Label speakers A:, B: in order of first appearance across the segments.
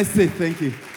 A: Mercy, thank you.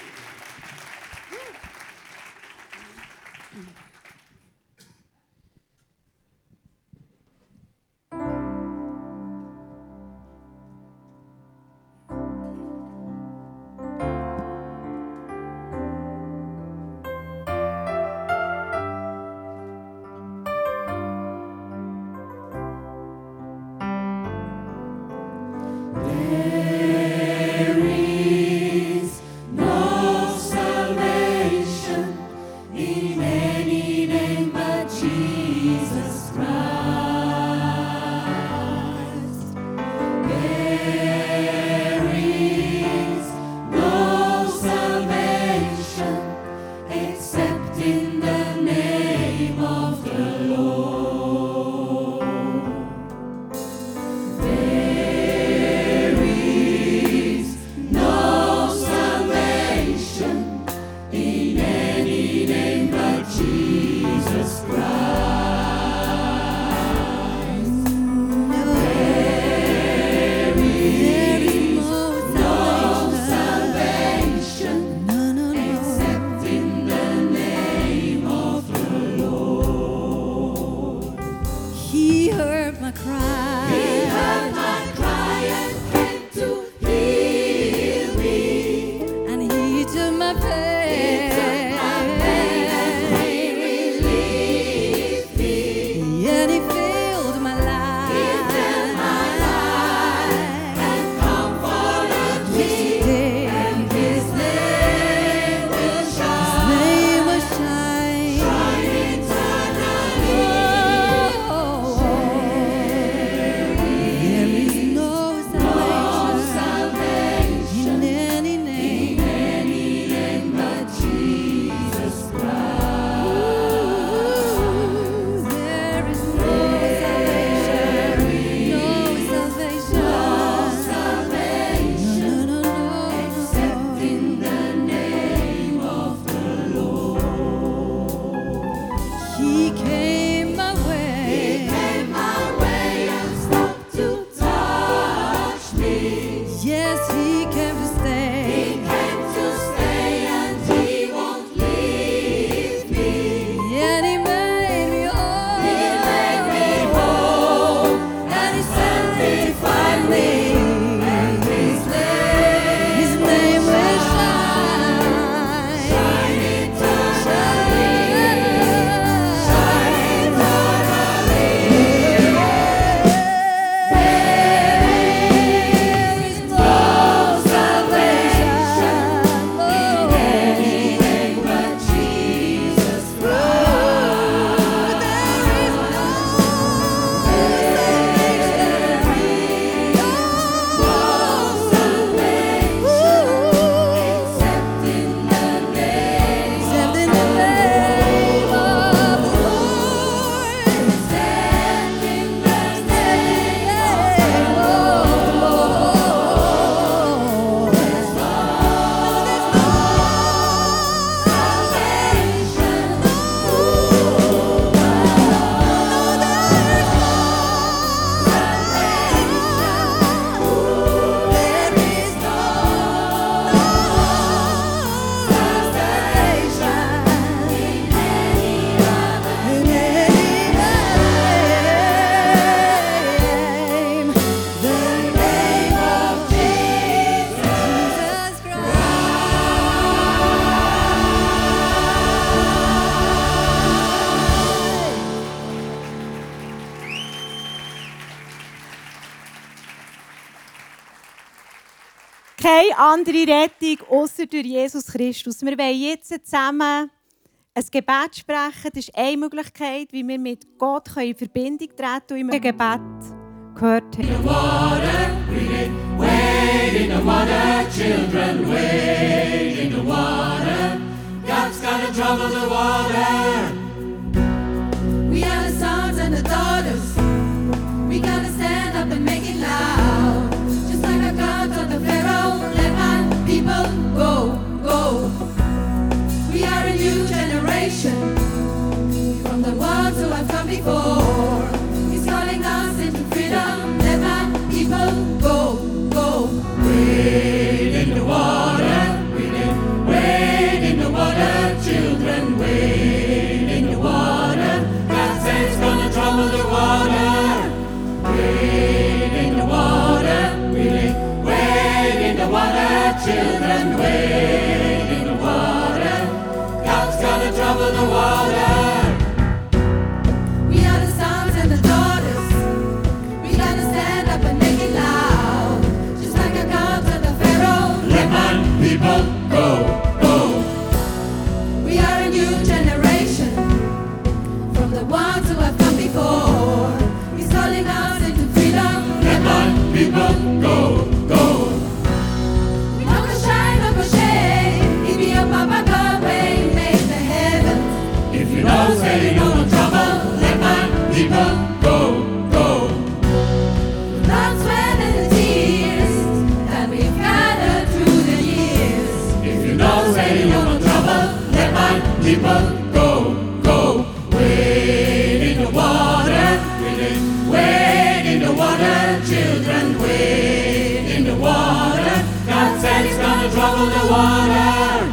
B: andere Rettung außer durch Jesus Christus. Wir wollen jetzt zusammen ein Gebet sprechen. Das ist eine Möglichkeit, wie wir mit Gott in Verbindung treten können, wie wir Gebet gehört haben.
C: God's gonna trouble the water. We are the sons and the daughters. go, go. We are a new generation from the ones who have come before. Travel the water,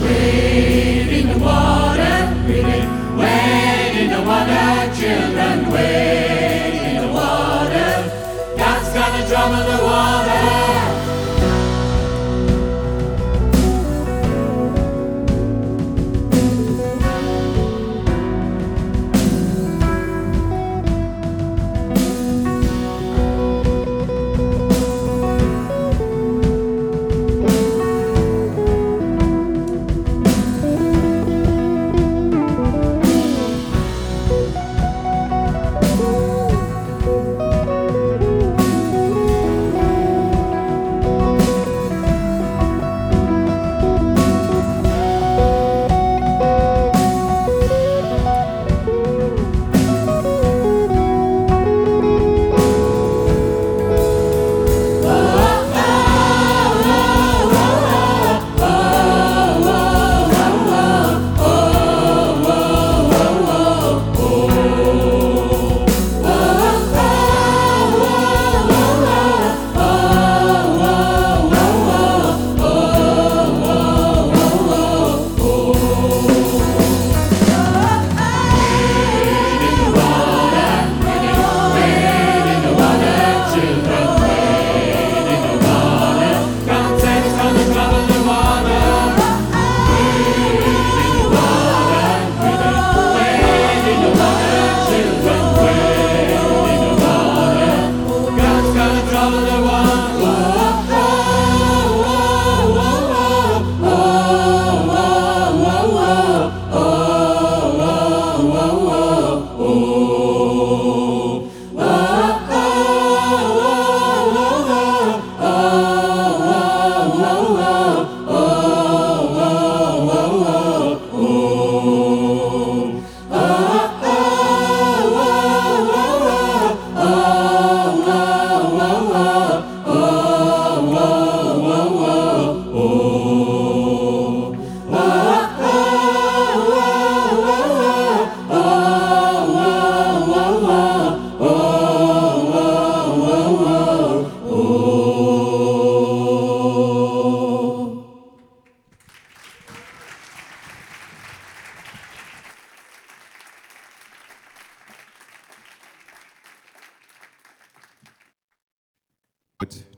C: wade in the water, wade, in the water, children, wade in the water. God's gonna trouble the water.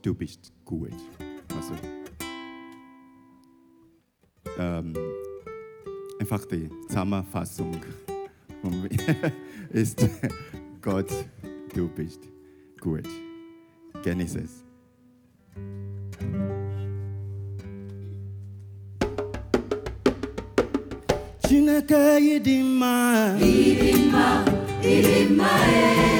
D: du bist gut. Also ähm, einfach die Zusammenfassung ist Gott, du bist gut.
A: Genieß es. Chineke
D: idima idima idima eh.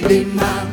D: prima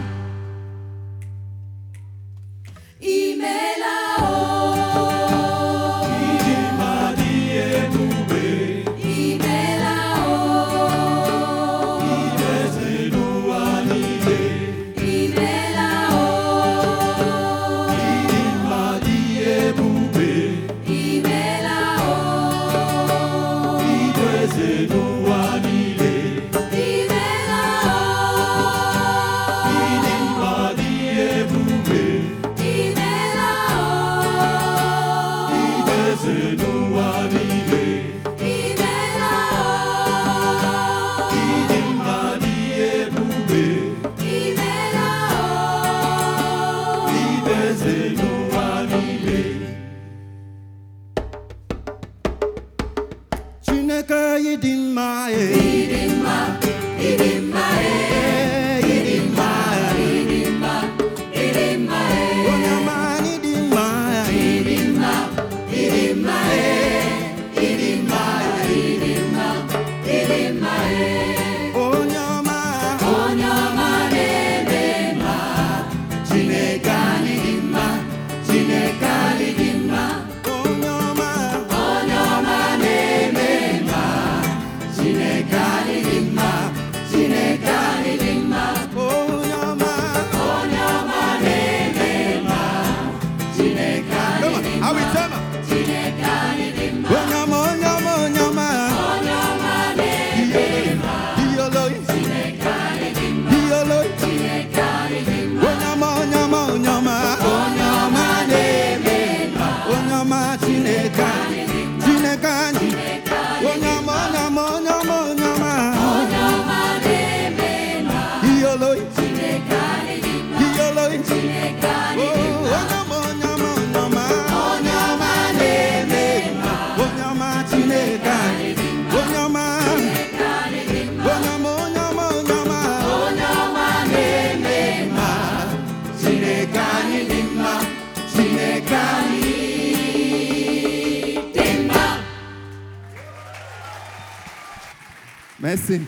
A: Merci.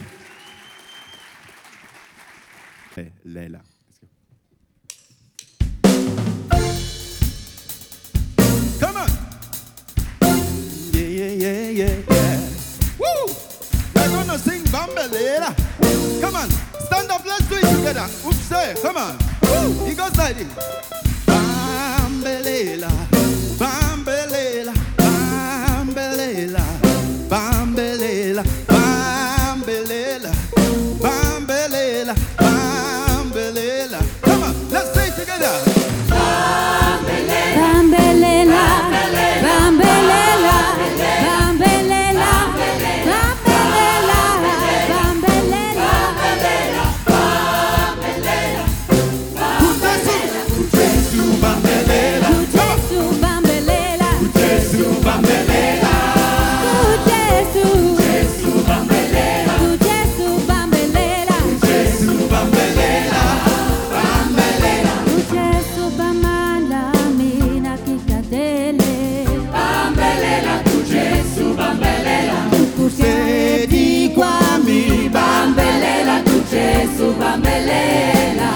D: Pamela.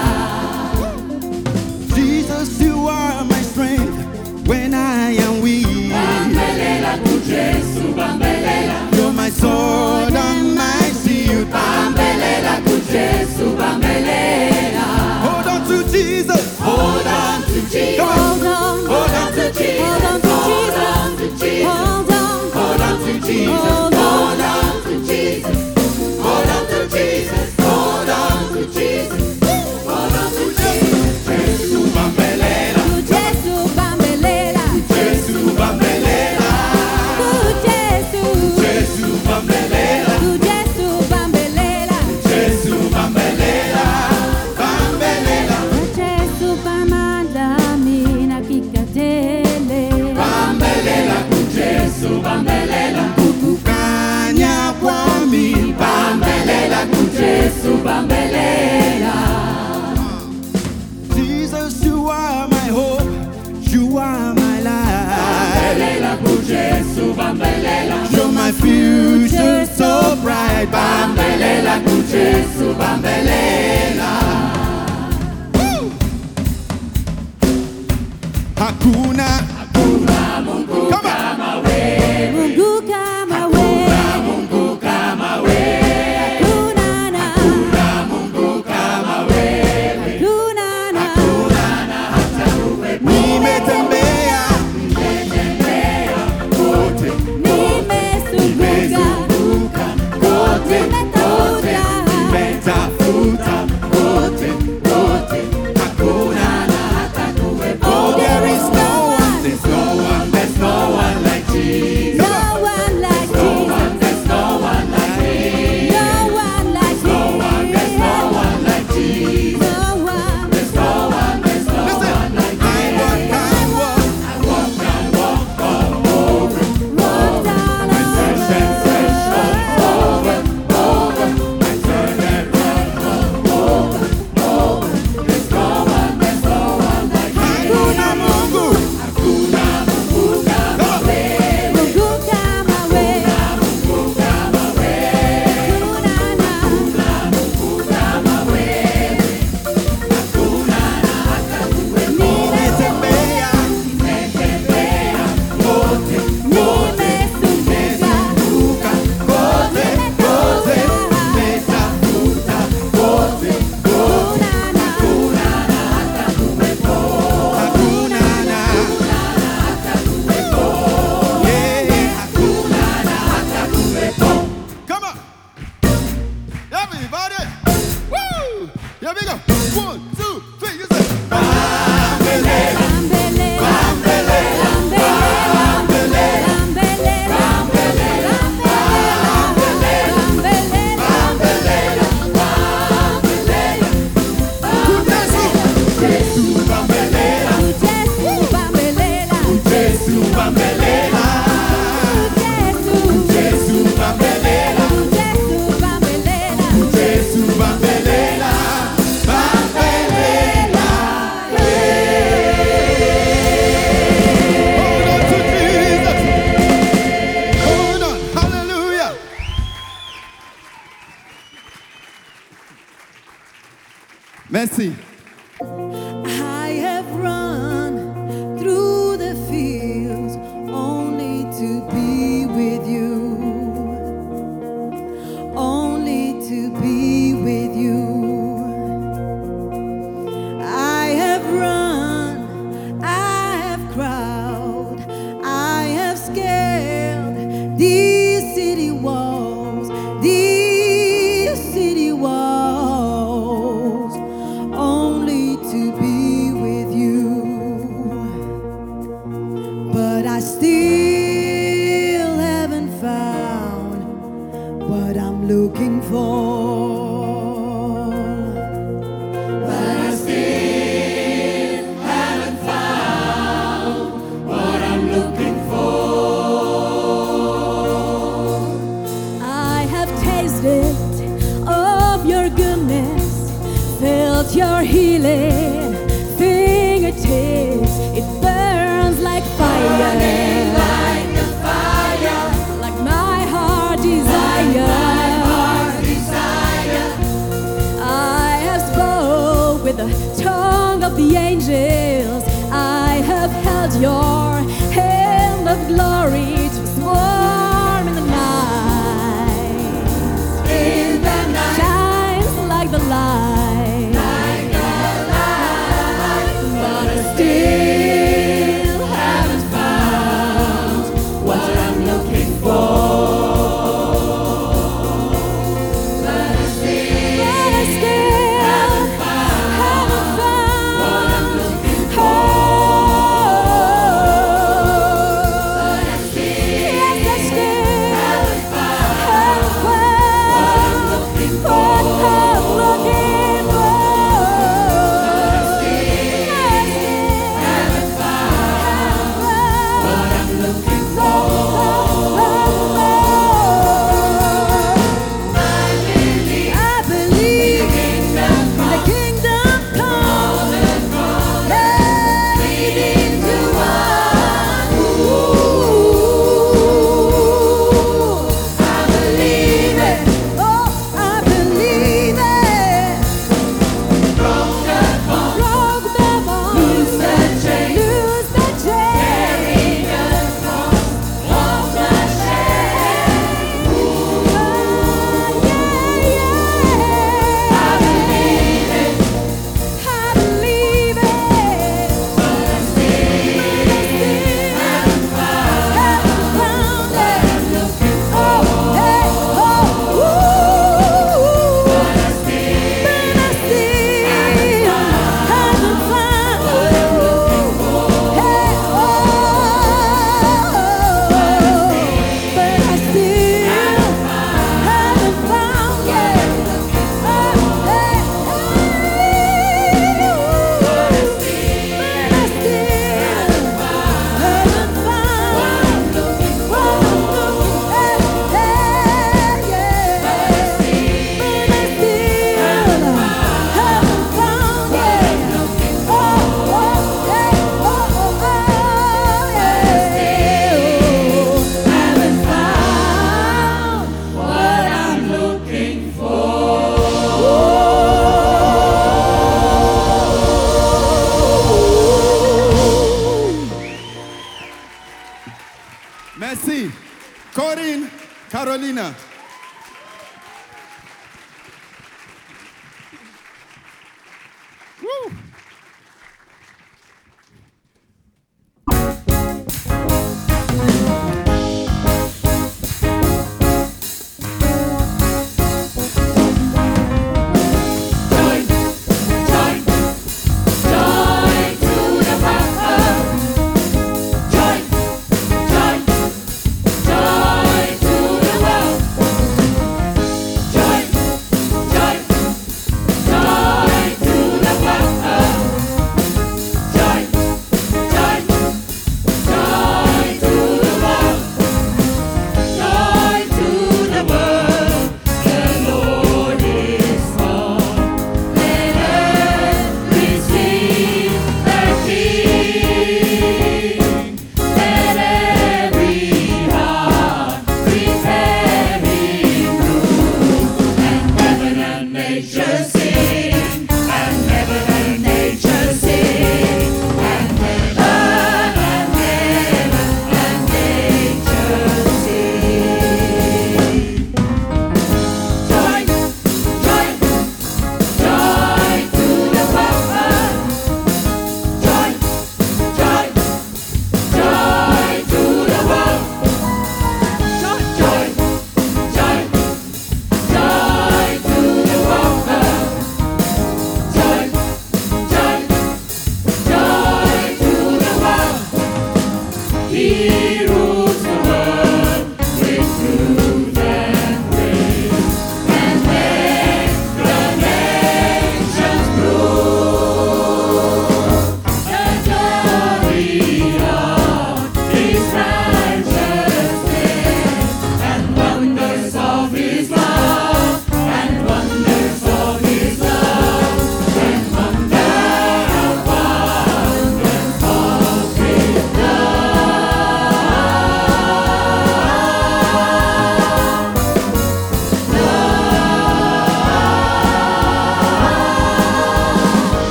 E: Jesus, you are my strength when I am weak.
D: Pamela, tu Jesu,
E: You're my soul.
A: You're my future so bright. Bambelela, bouger Bambelela. Merci. Carolina.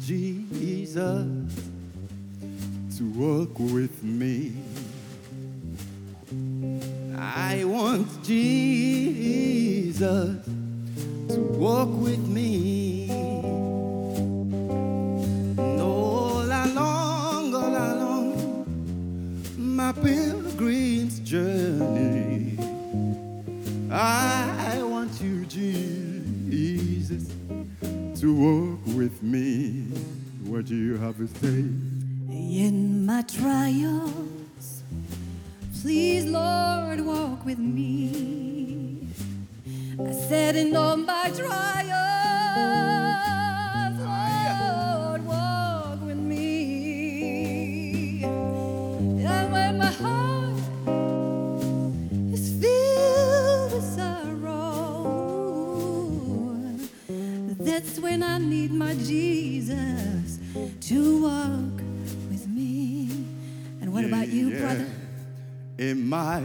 D: Jesus to walk with me. I want Jesus to walk with me. And all along, all along my pilgrim's journey, I want you, Jesus, to walk with me. What do you have to say?
A: In my trials, please, Lord, walk with me. I said, in all my trials, need my Jesus to walk with me. And what about you,
D: Yeah.
A: brother?
D: In my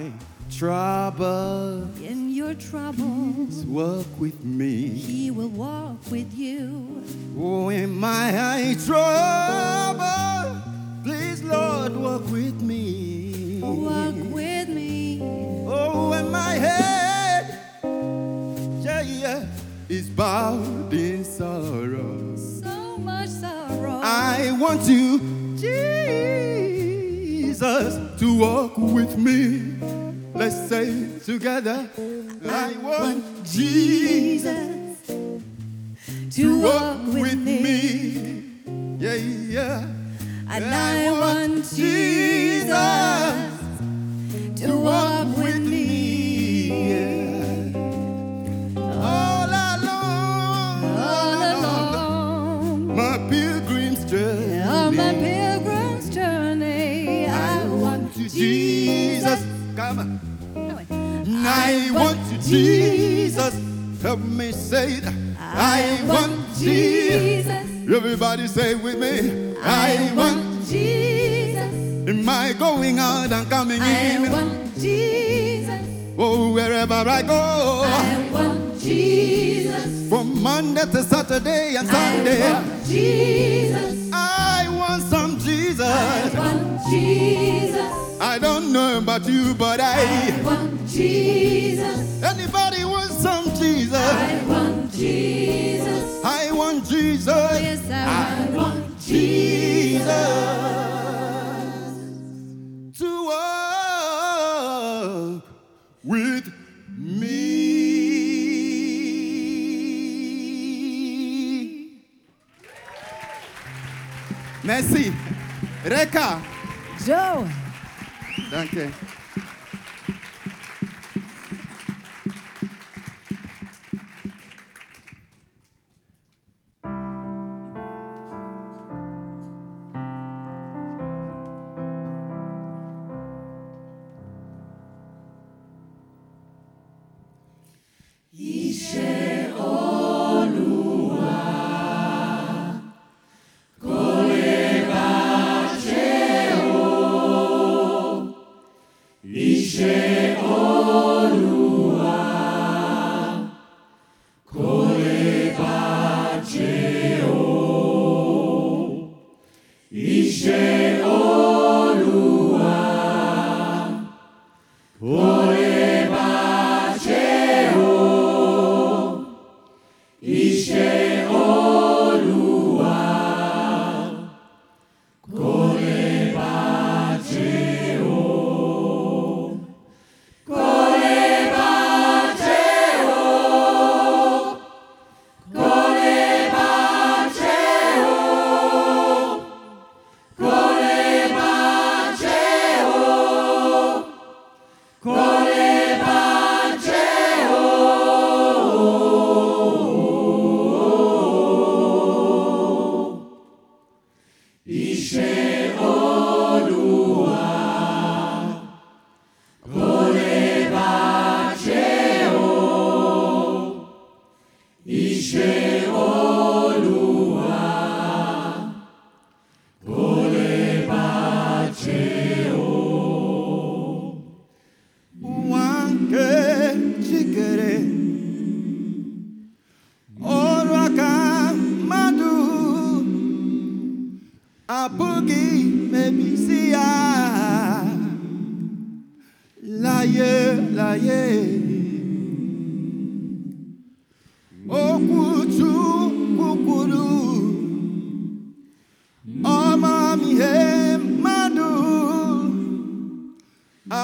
D: trouble,
A: In your troubles,
D: walk with me.
A: he will walk with you.
D: Oh, in my high trouble, please, Lord, walk with me.
A: Walk with me.
D: Oh, when my head, yeah, yeah, is bowed in want you, Jesus, to walk with me. Let's say together. I want Jesus
A: to
D: walk with me. Yeah, yeah.
A: And I want Jesus to walk I want Jesus.
D: Help me say it. I want Jesus. Everybody say it with me. I want.
A: Jesus.
D: Am I going out and coming in.
A: I want Jesus.
D: Oh, wherever I go.
A: I want Jesus.
D: From Monday to Saturday and Sunday.
A: I want Jesus.
D: I want some Jesus.
A: I want Jesus.
D: I don't know about you, but
A: I
D: I.
A: want Jesus.
D: Anybody want some Jesus?
A: I want Jesus.
D: I want Jesus.
A: Yes, I want
D: Jesus to walk with me. Merci. Reka.
A: Joe.
D: Danke.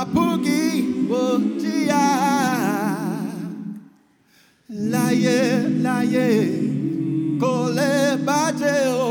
D: apugi wotia laye laye kole bajeo